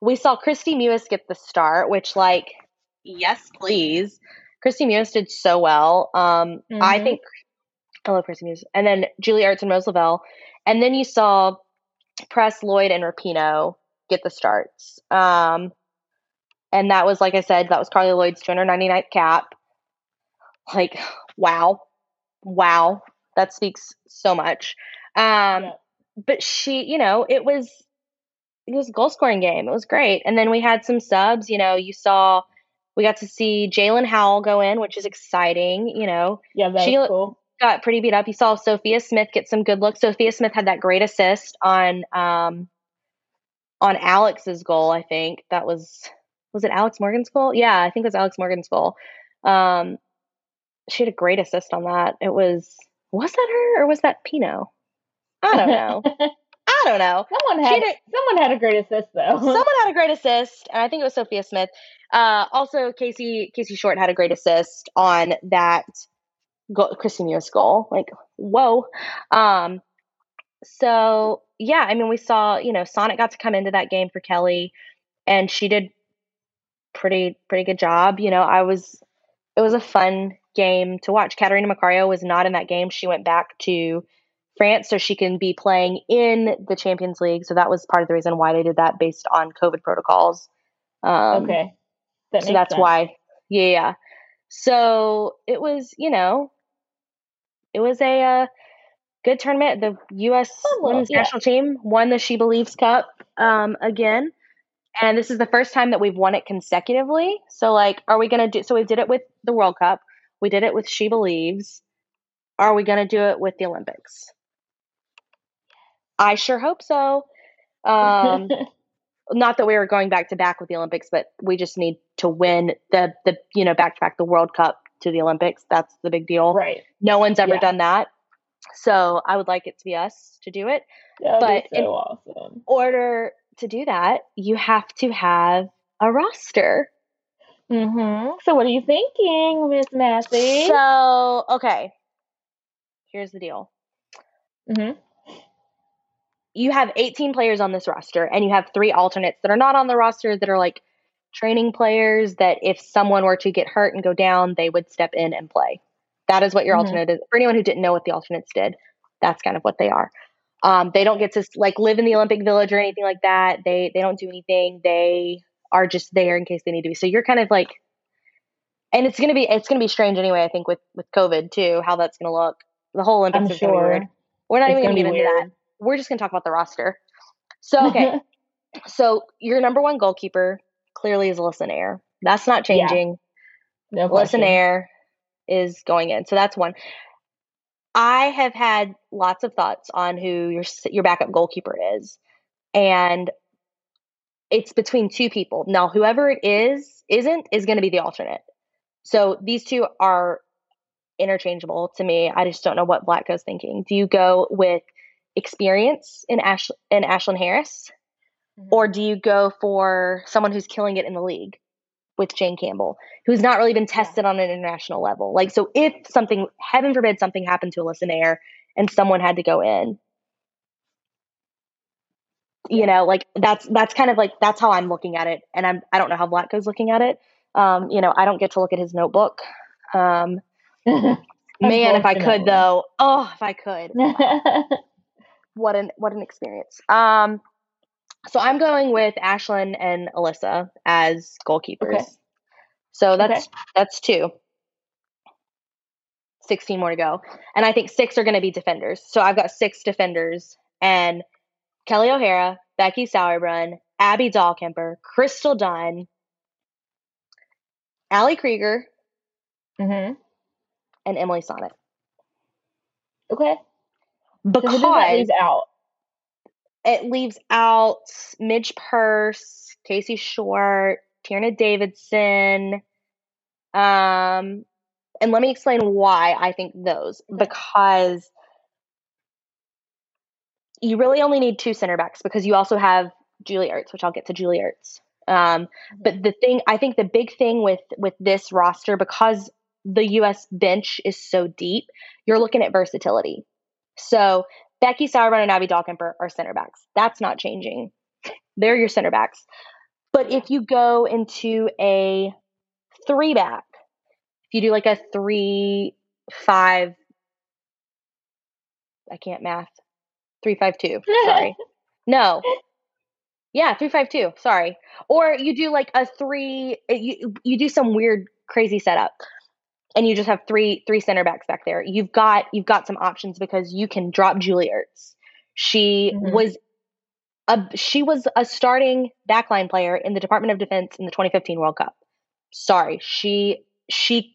We saw Kristie Mewis get the start, which like yes, please. Kristie Mewis did so well. Um, mm-hmm. I think I love Kristie Mewis, and then Julie Ertz and Rose Lavelle, and then you saw Press Lloyd and Rapinoe get the starts. Um, and that was like I said, that was Carli Lloyd's 299th cap. Like, wow, wow, that speaks so much. Um, yeah. But she, you know, it was it was a goal scoring game. It was great. And then we had some subs. You know, you saw we got to see Jaelin Howell go in, which is exciting. You know, yeah, that's she cool. got pretty beat up. You saw Sophia Smith get some good looks. Sophia Smith had that great assist on um on Alex's goal. I think that was was it Alex Morgan's goal? Yeah, I think it was Alex Morgan's goal. Um, she had a great assist on that. It was was that her or was that Pinoe? I don't know. I don't know. Someone had a, someone had a great assist though. someone had a great assist, and I think it was Sophia Smith. Uh, also, Casey Casey Short had a great assist on that goal, Kristie Mewis goal. Like, whoa. Um, so yeah, I mean, we saw you know Sonnett got to come into that game for Kelly, and she did pretty pretty good job. You know, I was it was a fun game to watch. Catarina Macario was not in that game. She went back to France so she can be playing in the Champions League. So that was part of the reason why they did that based on COVID protocols. Um, okay. That so that's sense. why. Yeah, yeah. So it was, you know, it was a uh, good tournament. The U.S. Oh, women's yeah. national team won the She Believes Cup um, again. And this is the first time that we've won it consecutively. So, like, are we going to do so? We did it with the World Cup, we did it with She Believes. Are we going to do it with the Olympics? I sure hope so. Um, not that we were going back to back with the Olympics, but we just need to win the the you know back to back the World Cup to the Olympics. That's the big deal. Right. No one's ever yeah. done that. So I would like it to be us to do it. That'd but so in awesome. order to do that, you have to have a roster. Mm-hmm. So what are you thinking, Miss Massey? So okay. Here's the deal. Mm-hmm you have 18 players on this roster and you have three alternates that are not on the roster that are like training players that if someone were to get hurt and go down, they would step in and play. That is what your mm-hmm. alternate is. For anyone who didn't know what the alternates did, that's kind of what they are. Um, they don't get to like live in the Olympic Village or anything like that. They they don't do anything. They are just there in case they need to be. So you're kind of like, and it's gonna be it's gonna be strange anyway. I think with with COVID too, how that's gonna look. The whole Olympics I'm is sure. weird. We're not it's even gonna get into that we're just to talk about the roster. So, okay. so your number one goalkeeper clearly is Alyssa Naeher. That's not changing. Yeah. No Alyssa Naeher is going in. So that's one. I have had lots of thoughts on who your your backup goalkeeper is, and it's between two people. Now, whoever it is isn't is going to be the alternate. So these two are interchangeable to me. I just don't know what Vlatko's thinking. Do you go with experience in Ash in Ashlyn Harris, mm-hmm. or do you go for someone who's killing it in the league with Jane Campbell, who's not really been tested on an international level? Like, so if something, heaven forbid, something happened to Alyssa Naeher and someone had to go in, you know, like that's that's kind of like that's how I'm looking at it, and I'm I don't know how Vlatko's looking at it. Um, you know, I don't get to look at his notebook. Um, man, if I could though, oh, if I could. what an what an experience. Um, so I'm going with Ashlyn and Alyssa as goalkeepers. Okay. So that's okay. that's two. 16 more to go. And I think six are going to be defenders. So I've got six defenders and Kelly O'Hara, Becky Sauerbrunn, Abby Dahlkemper, Crystal Dunn, Ali Krieger, mm-hmm. and Emily Sonnett. Okay because so leaves out. It leaves out Midge Purce, Casey Short, Tierney Davidson. Um, and let me explain why I think those okay. because you really only need two center backs because you also have Julie Ertz, which I'll get to Julie Ertz. Um, but the thing, I think the big thing with with this roster because the U.S. bench is so deep, you're looking at versatility. So Becky Sauerbrunn and Abby Dahlkemper are center backs. That's not changing. They're your center backs. But if you go into a three back, if you do like a three five, I can't math. Three five two. Sorry. no. Yeah, three five two. Sorry. Or you do like a three. You you do some weird crazy setup, and you just have three three center backs back there. You've got you've got some options because you can drop Julie Ertz. She mm-hmm. was a she was a starting backline player in the Department of Defense in the 2015 World Cup. Sorry, she she.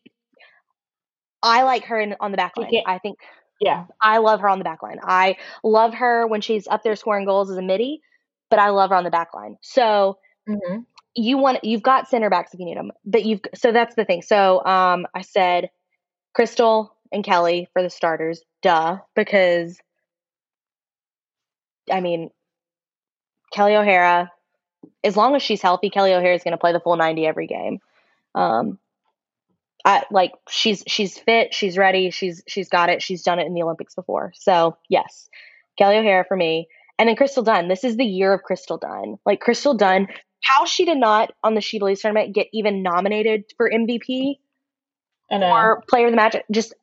I like her in, on the backline. I think. Yeah, I love her on the backline. I love her when she's up there scoring goals as a midi, but I love her on the backline. So mm-hmm. you want you've got center backs if you need them, but you've so that's the thing. So um, I said Crystal and Kelly for the starters, duh, because I mean Kelly O'Hara, as long as she's healthy, Kelly O'Hara is going to play the full 90 every game. Um, I like she's she's fit, she's ready, she's she's got it, she's done it in the Olympics before. So yes, Kelly O'Hara for me, and then Crystal Dunn. This is the year of Crystal Dunn. Like Crystal Dunn, how she did not on the She Believes tournament get even nominated for MVP or Player of the Match just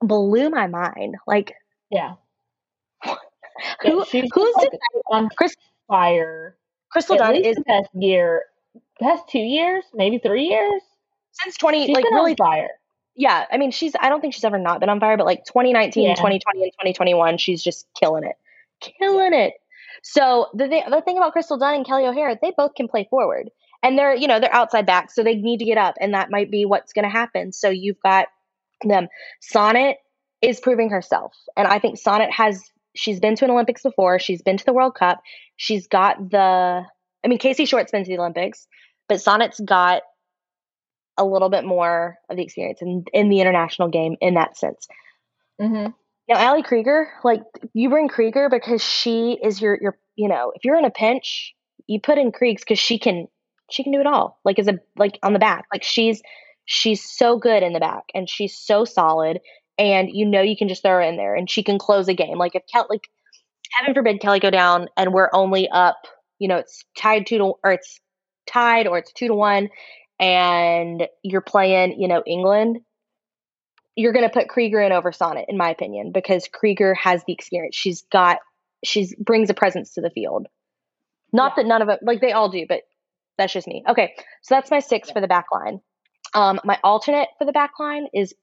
blew my mind. Like yeah, who, yeah, who's like on Chris fire? Crystal Dunn is best year, past two years, maybe three years since twenty. She's like really fire. Yeah, I mean, she's. I don't think she's ever not been on fire, but like 2019, yeah. 2020, and 2021, she's just killing it, killing it. So the th- the thing about Crystal Dunn and Kelly O'Hara, they both can play forward, and they're you know they're outside back, so they need to get up, and that might be what's going to happen. So you've got them. Sonnett is proving herself, and I think Sonnett has she's been to an Olympics before. She's been to the World Cup. She's got the. I mean, Casey Short's been to the Olympics, but Sonnett's got a little bit more of the experience in in the international game in that sense. Mm-hmm. Now, Ali Krieger, like you bring Krieger because she is your your you know if you're in a pinch, you put in Kriegs because she can she can do it all. Like as a like on the back, like she's she's so good in the back and she's so solid and you know you can just throw her in there and she can close a game. Like if Kelly, like heaven forbid Kelly go down and we're only up, you know, it's tied two to or it's tied or it's two to one, and you're playing, you know, England. You're going to put Krieger in over Sonnett, in my opinion, because Krieger has the experience. She's got, she's brings a presence to the field. Not yeah. that none of them, like they all do, but that's just me. Okay, so that's my six yeah. for the back line. Um, my alternate for the back line is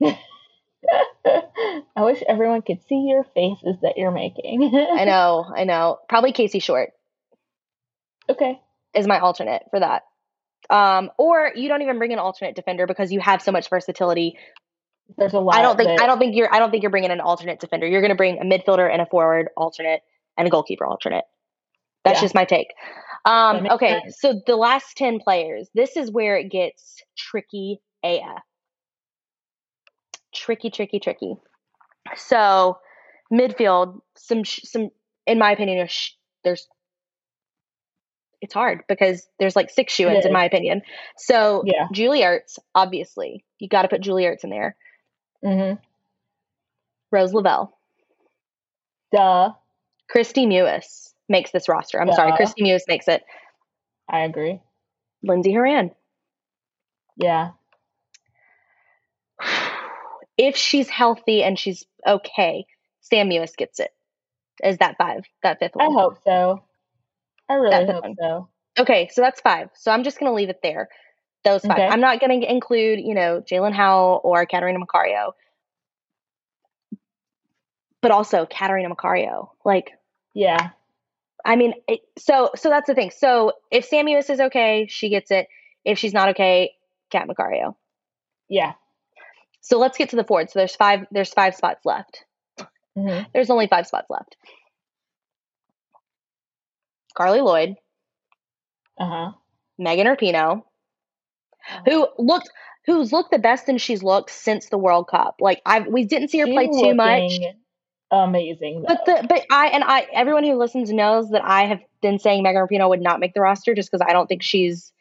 I wish everyone could see your faces that you're making. I know, I know. Probably Casey Short. Okay. Is my alternate for that. Um, or you don't even bring an alternate defender because you have so much versatility. There's a lot. I don't think that... I don't think you're I don't think you're bringing an alternate defender. You're going to bring a midfielder and a forward alternate and a goalkeeper alternate. That's yeah. just my take. Um, okay, sense. so the last ten players. This is where it gets tricky AF tricky, tricky, tricky. So midfield, some some in my opinion, there's, there's it's hard because there's like six shoe ins in my opinion. So yeah. Julie Ertz, obviously, you got to put Julie Ertz in there. Mm-hmm. Rose Lavelle. Duh. Kristie Mewis makes this roster. I'm Duh. sorry, Kristie Mewis makes it. I agree. Lindsey Horan. Yeah if she's healthy and she's okay, Sam Mewis gets it. Is that five? That fifth one? I hope so. I really hope one. so. Okay, so that's five. So I'm just going to leave it there. Those five. Okay. I'm not going to include, you know, Jalen Howell or Catarina Macario. But also Catarina Macario. Like, yeah. I mean, it, so so that's the thing. So if Sam is okay, she gets it. If she's not okay, Cat Macario. Yeah. So let's get to the Ford. So there's five. There's five spots left. Mm-hmm. There's only five spots left. Carli Lloyd. Uh huh. Megan Rapinoe, uh-huh. who looked who's looked the best and she's looked since the World Cup. Like I we didn't see her play too much. amazing. Though. But the but I and I everyone who listens knows that I have been saying Megan Rapinoe would not make the roster just because I don't think she's.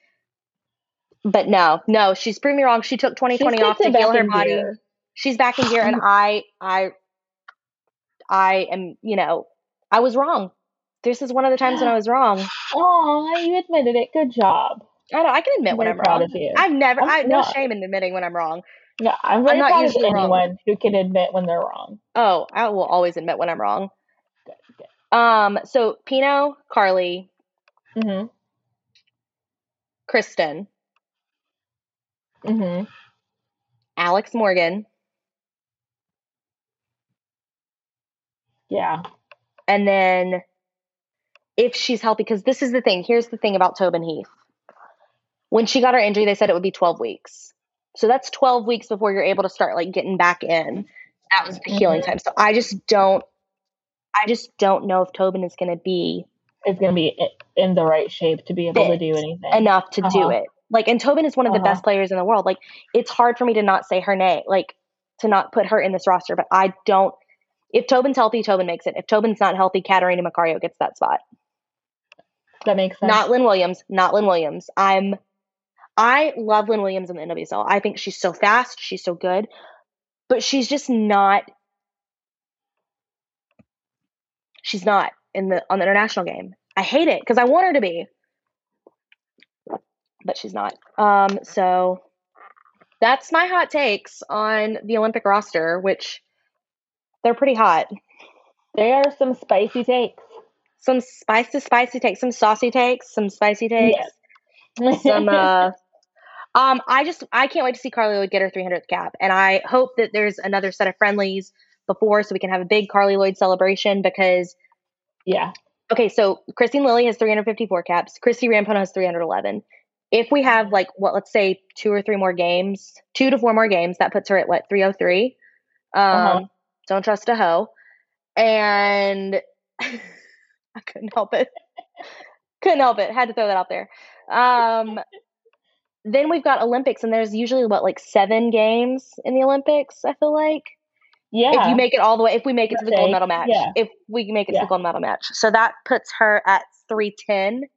But no, no, she's proved me wrong. She took 2020 off to heal her body. Gear. She's back in gear, and I, I, I am. You know, I was wrong. This is one of the times when I was wrong. Oh, you admitted it. Good job. I know. I can admit I'm when I'm wrong. I've never. I'm I have no shame in admitting when I'm wrong. Yeah, I'm very I'm not of anyone wrong. who can admit when they're wrong. Oh, I will always admit when I'm wrong. Good, good. Um. So Pinoe, Carli, mm-hmm. Christen, mm-hmm. Alex Morgan. Yeah. And then if she's healthy, because this is the thing. Here's the thing about Tobin Heath. When she got her injury, they said it would be 12 weeks. So that's 12 weeks before you're able to start like getting back in. That was the mm-hmm. healing time. So I just don't, I just don't know if Tobin is going to be. Is going to be in the right shape to be able to do anything. Enough to uh-huh. do it. Like, and Tobin is one of uh-huh. the best players in the world. Like, it's hard for me to not say her name, like, to not put her in this roster, but I don't. If Tobin's healthy, Tobin makes it. If Tobin's not healthy, Catarina Macario gets that spot. That makes sense. Not Lynn Williams. Not Lynn Williams. I'm I love Lynn Williams in the NWSL. I think she's so fast, she's so good, but she's just not. She's not in the on the international game. I hate it because I want her to be, but she's not. Um, so that's my hot takes on the Olympic roster, which they're pretty hot. They are some spicy takes. Some spicy, spicy takes. Some saucy takes. Some spicy takes. Yes. some uh, um, I just I can't wait to see Carli Lloyd get her 300th cap, and I hope that there's another set of friendlies before, so we can have a big Carli Lloyd celebration. Because, yeah, okay, so Kristine Lilly has 354 caps. Christie Rampone has 311. If we have like what, let's say two or three more games, two to four more games, that puts her at what 303. Um, uh-huh. Don't trust a hoe, and I couldn't help it. couldn't help it. Had to throw that out there. Um, then we've got Olympics, and there's usually what like seven games in the Olympics. I feel like. Yeah. If you make it all the way, if we make it to the gold medal match, yeah. if we make it yeah. to the gold medal match, so that puts her at 310,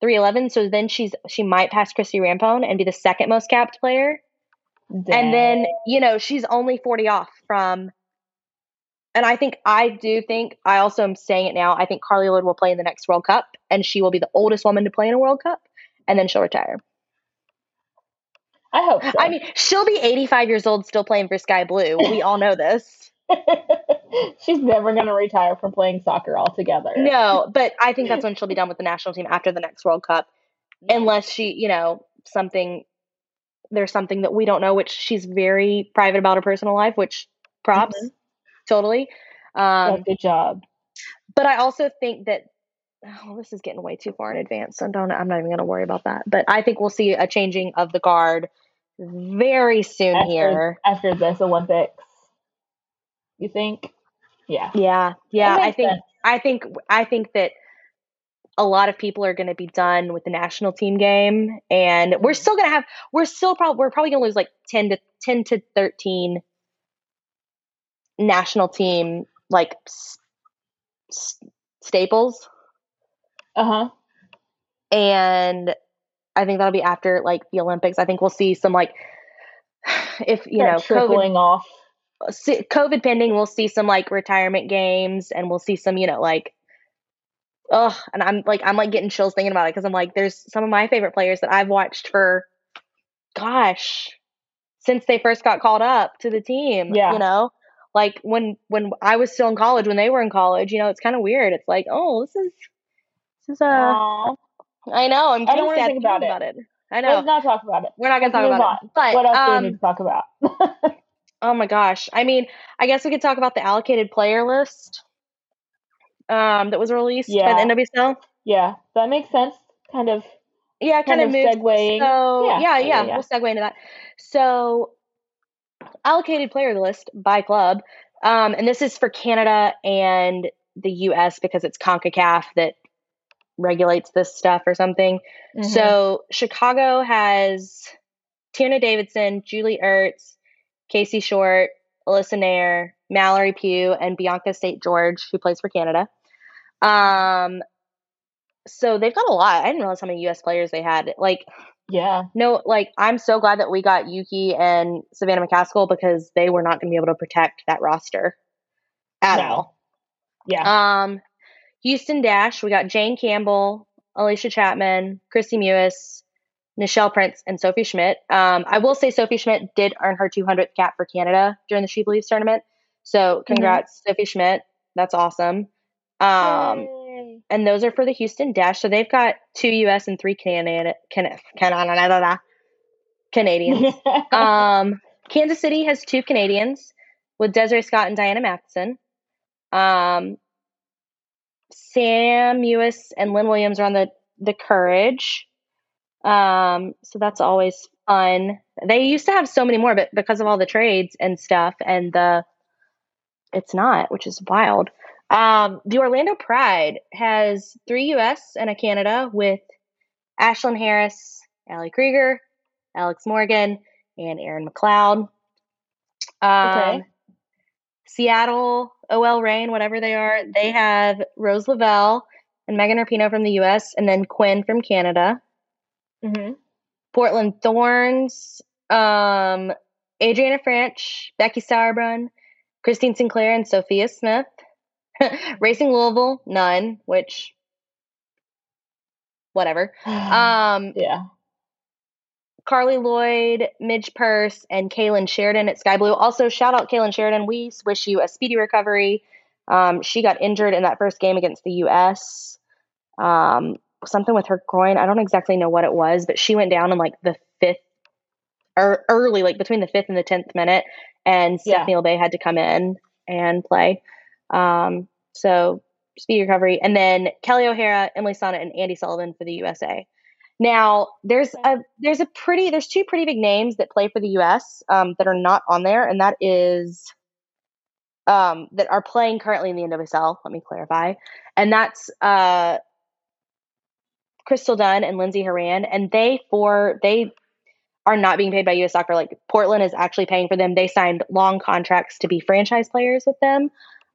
311. So then she's she might pass Christie Rampone and be the second most capped player. Dang. And then you know she's only 40 off from. And I think I do think I also am saying it now. I think Carli Lloyd will play in the next World Cup, and she will be the oldest woman to play in a World Cup, and then she'll retire. I hope so. I mean, she'll be 85 years old still playing for Sky Blue. We all know this. She's never going to retire from playing soccer altogether. No, but I think that's when she'll be done with the national team after the next World Cup. Unless she, you know, something, there's something that we don't know, which she's very private about her personal life, which props, mm-hmm. Totally. Um, yeah, good job. But I also think that oh, this is getting way too far in advance. So don't, I'm not even going to worry about that. But I think we'll see a changing of the guard very soon after, here after this Olympics. You think? Yeah. Yeah. Yeah. I think. Sense. I think. I think that a lot of people are going to be done with the national team game, and we're still going to have. We're still probably. We're probably going to lose like ten to ten to thirteen national team like s- s- staples uh huh. And I think that'll be after like the Olympics. I think we'll see some like if you Start know trickling COVID, off. COVID pending, we'll see some like retirement games, and we'll see some you know like oh, and I'm like I'm like getting chills thinking about it because I'm like there's some of my favorite players that I've watched for gosh since they first got called up to the team. Yeah, you know like when when I was still in college, when they were in college, you know, it's kind of weird. It's like, oh, this is this is a. Uh, I know. I'm. I don't want to think about it. about it. I know. Let's not talk about it. We're not going to talk about on. it. But what else um, do we need to talk about? oh my gosh! I mean, I guess we could talk about the allocated player list um, that was released yeah. by the NWSL. Yeah, that makes sense. Kind of. Yeah, kind, kind of, of segueing. So yeah, yeah, yeah, yeah, We'll segue into that. So, allocated player list by club, um, and this is for Canada and the U.S. because it's Concacaf that regulates this stuff or something. Mm-hmm. So Chicago has Tierney Davidson, Julie Ertz, Casey Short, Alyssa Naeher, Mallory Pugh, and Bianca St. George, who plays for Canada. Um, so they've got a lot. I didn't realize how many U.S. players they had. Like, yeah, no, like I'm so glad that we got Yuki and Savannah McCaskill because they were not going to be able to protect that roster at no. all. Yeah. Um, Houston Dash, we got Jane Campbell, Allysha Chapman, Kristie Mewis, Nichelle Prince, and Sophie Schmidt. Um, I will say Sophie Schmidt did earn her 200th cap for Canada during the She Believes tournament. So mm-hmm. congrats, mm-hmm. Sophie Schmidt. That's awesome. Um, and those are for the Houston Dash. So they've got two U.S. and three Canada, Can, Canada, Canadians. um, Kansas City has two Canadians with Desiree Scott and Diana Matheson. Um, Sam Mewis and Lynn Williams are on the the Courage. Um, so that's always fun. They used to have so many more, but because of all the trades and stuff, and the it's not, which is wild. Um, the Orlando Pride has three U.S. and a Canada with Ashlyn Harris, Ali Krieger, Alex Morgan, and Erin McLeod. Um, okay. Seattle, OL Reign, whatever they are, they have Rose Lavelle and Megan Rapinoe from the U.S. and then Quinn from Canada. Mm-hmm. Portland Thorns, um, Adriana Franch, Becky Sauerbrunn, Christine Sinclair, and Sophia Smith. Racing Louisville, none, which whatever. Um, yeah. Carli Lloyd, Midge Purce, and Kailen Sheridan at Sky Blue. Also, shout out Kailen Sheridan. We wish you a speedy recovery. Um, she got injured in that first game against the U.S. Um, something with her groin. I don't exactly know what it was, but she went down in like the fifth or early, like between the fifth and the tenth minute, and Stephanie yeah. Labbé had to come in and play. Um, so speedy recovery, and then Kelly O'Hara, Emily Sonnett, and Andi Sullivan for the USA. Now there's a there's a pretty there's two pretty big names that play for the U.S. Um, that are not on there, and that is um, that are playing currently in the NWSL. Let me clarify, and that's uh, Crystal Dunn and Lindsey Horan, and they for they are not being paid by U.S. Soccer. Like Portland is actually paying for them. They signed long contracts to be franchise players with them,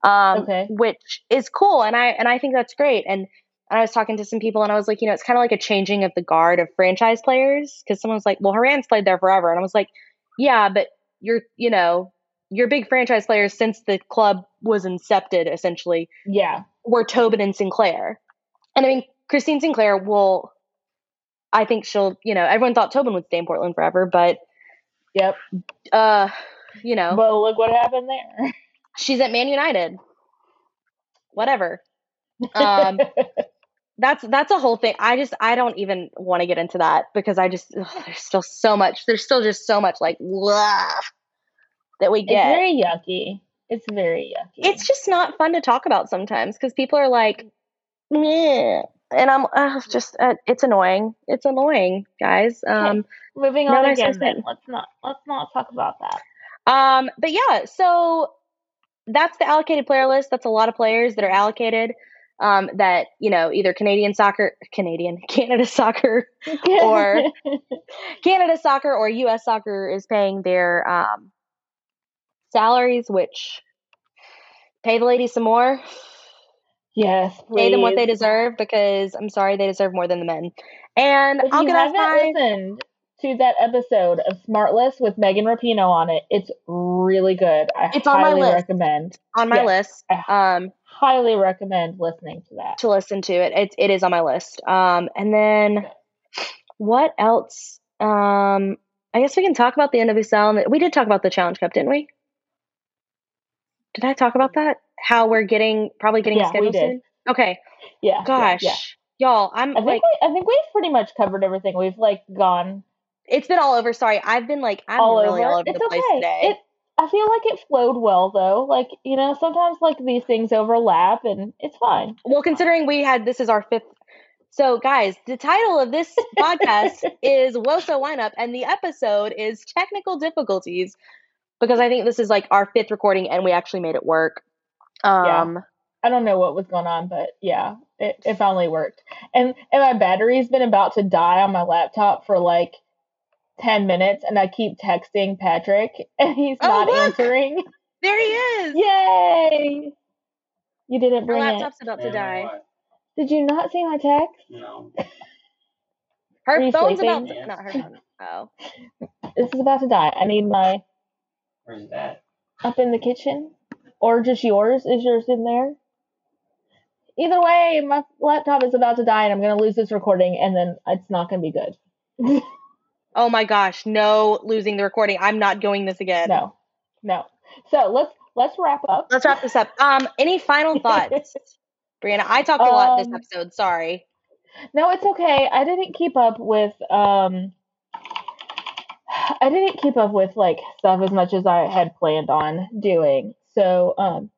um, okay. which is cool, and I and I think that's great. And, and I was talking to some people, and I was like, you know, it's kind of like a changing of the guard of franchise players because someone was like, well, Horan's played there forever, and I was like, yeah, but you're you know your big franchise players since the club was incepted essentially. Yeah, were Tobin and Sinclair, and I mean Christine Sinclair will, I think she'll, you know, everyone thought Tobin would stay in Portland forever, but yep. Uh, you know. Well, look what happened there. She's at Man United. Whatever. Um, that's that's a whole thing. I just I don't even want to get into that because I just ugh, there's still so much. There's still just so much like blah, that we get. It's very yucky. It's very yucky. It's just not fun to talk about sometimes because people are like, Meh and I'm uh, just uh, it's annoying. It's annoying, guys. Um, okay. Moving on again, then. Let's not let's not talk about that. Um, but yeah, so that's the allocated player list. That's a lot of players that are allocated. Um, that you know either Canadian soccer, Canadian Canada soccer, or Canada soccer or U.S. soccer is paying their um, salaries, which pay the ladies some more. Yes, please. pay them what they deserve because I'm sorry they deserve more than the men. And if I'll you get haven't five. listened to that episode of Smartless with Megan Rapinoe on it, it's really good. I it's highly on my list. recommend. On my yes, list. I um, highly recommend listening to that. To listen to it, it it is on my list. Um, and then what else? Um, I guess we can talk about the NWSL. We did talk about the Challenge Cup, didn't we? Did I talk about that? how we're getting probably getting yeah, scheduled soon? Okay. Yeah. Gosh. Yeah, yeah. Y'all, I'm I think like we, I think we've pretty much covered everything. We've like gone It's been all over. Sorry. I've been like I'm all really over. all over it's the place okay. today. It, I feel like it flowed well though. Like, you know, sometimes like these things overlap and it's fine. Well, considering we had this is our fifth so, guys, the title of this podcast is Woso Wineup, and the episode is Technical Difficulties because I think this is like our fifth recording and we actually made it work. Um, yeah. I don't know what was going on, but yeah, it, it finally worked. And and my battery's been about to die on my laptop for like ten minutes, and I keep texting Patrick, and he's oh, not look! answering. There he is. Yay! You didn't bring Her laptop's it. about to die. Did you not see my text? No. Her phone's sleeping? about to, not her phone. Oh. This is about to die. I need my. Where's that? Up in the kitchen, or just yours? Is yours in there? Either way, my laptop is about to die, and I'm gonna lose this recording, and then it's not gonna be good. oh my gosh! No, losing the recording. I'm not doing this again. No, no. So let's let's wrap up. Let's wrap this up. Um, any final thoughts, Brianna? I talked a lot um, this episode. Sorry. No, it's okay. I didn't keep up with um I didn't keep up with like stuff as much as I had planned on doing. So, um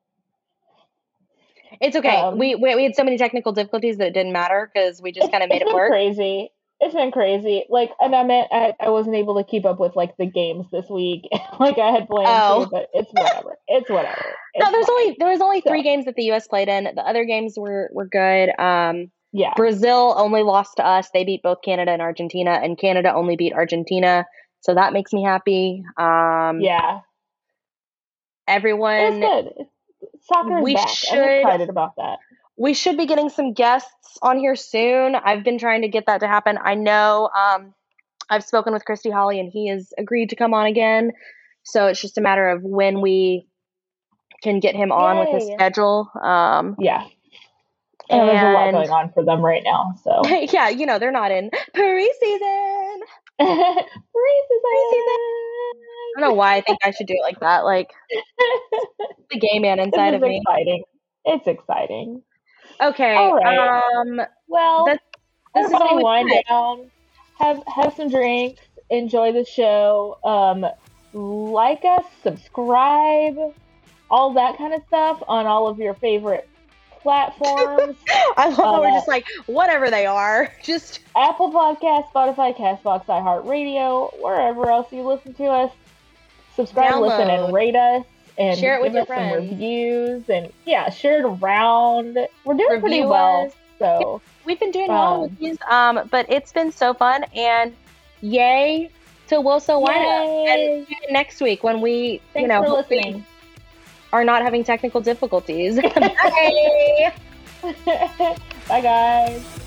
it's okay. Um, we, we we had so many technical difficulties that it didn't matter because we just kind of made it work. Crazy. It's been crazy. Like, and I meant I, I wasn't able to keep up with like the games this week, like I had planned oh. to. But it's whatever. It's whatever. It's no, there's fine. only there was only three so. games that the U.S. played in. The other games were were good. Um, yeah. Brazil only lost to us. They beat both Canada and Argentina, and Canada only beat Argentina. So that makes me happy. Um, yeah. Everyone. It's good. Soccer we back. Should, I'm excited about that. We should be getting some guests on here soon. I've been trying to get that to happen. I know um, I've spoken with Christy Holly, and he has agreed to come on again. So it's just a matter of when we can get him on Yay. with his schedule. Um, yeah. And, and, there's a lot going on for them right now. So yeah, you know they're not in preseason. preseason. I don't know why I think I should do it like that. Like the gay man inside of me. Exciting. It's exciting. Okay. All right. Um. Well, this is wind down. Have have some drinks. Enjoy the show. Um, like us, subscribe, all that kind of stuff on all of your favorite platforms. I love uh, how we're just like whatever they are. Just Apple Podcast, Spotify, Castbox, iHeartRadio, wherever else you listen to us. Subscribe, Download. listen, and rate us. And share it with your friends. Reviews and yeah, share it around. We're doing Review pretty well. Us. So we've been doing um, well with these. Um, but it's been so fun and yay to Will So Wine And next week when we Thanks you know for listening are not having technical difficulties. Bye. Bye, guys.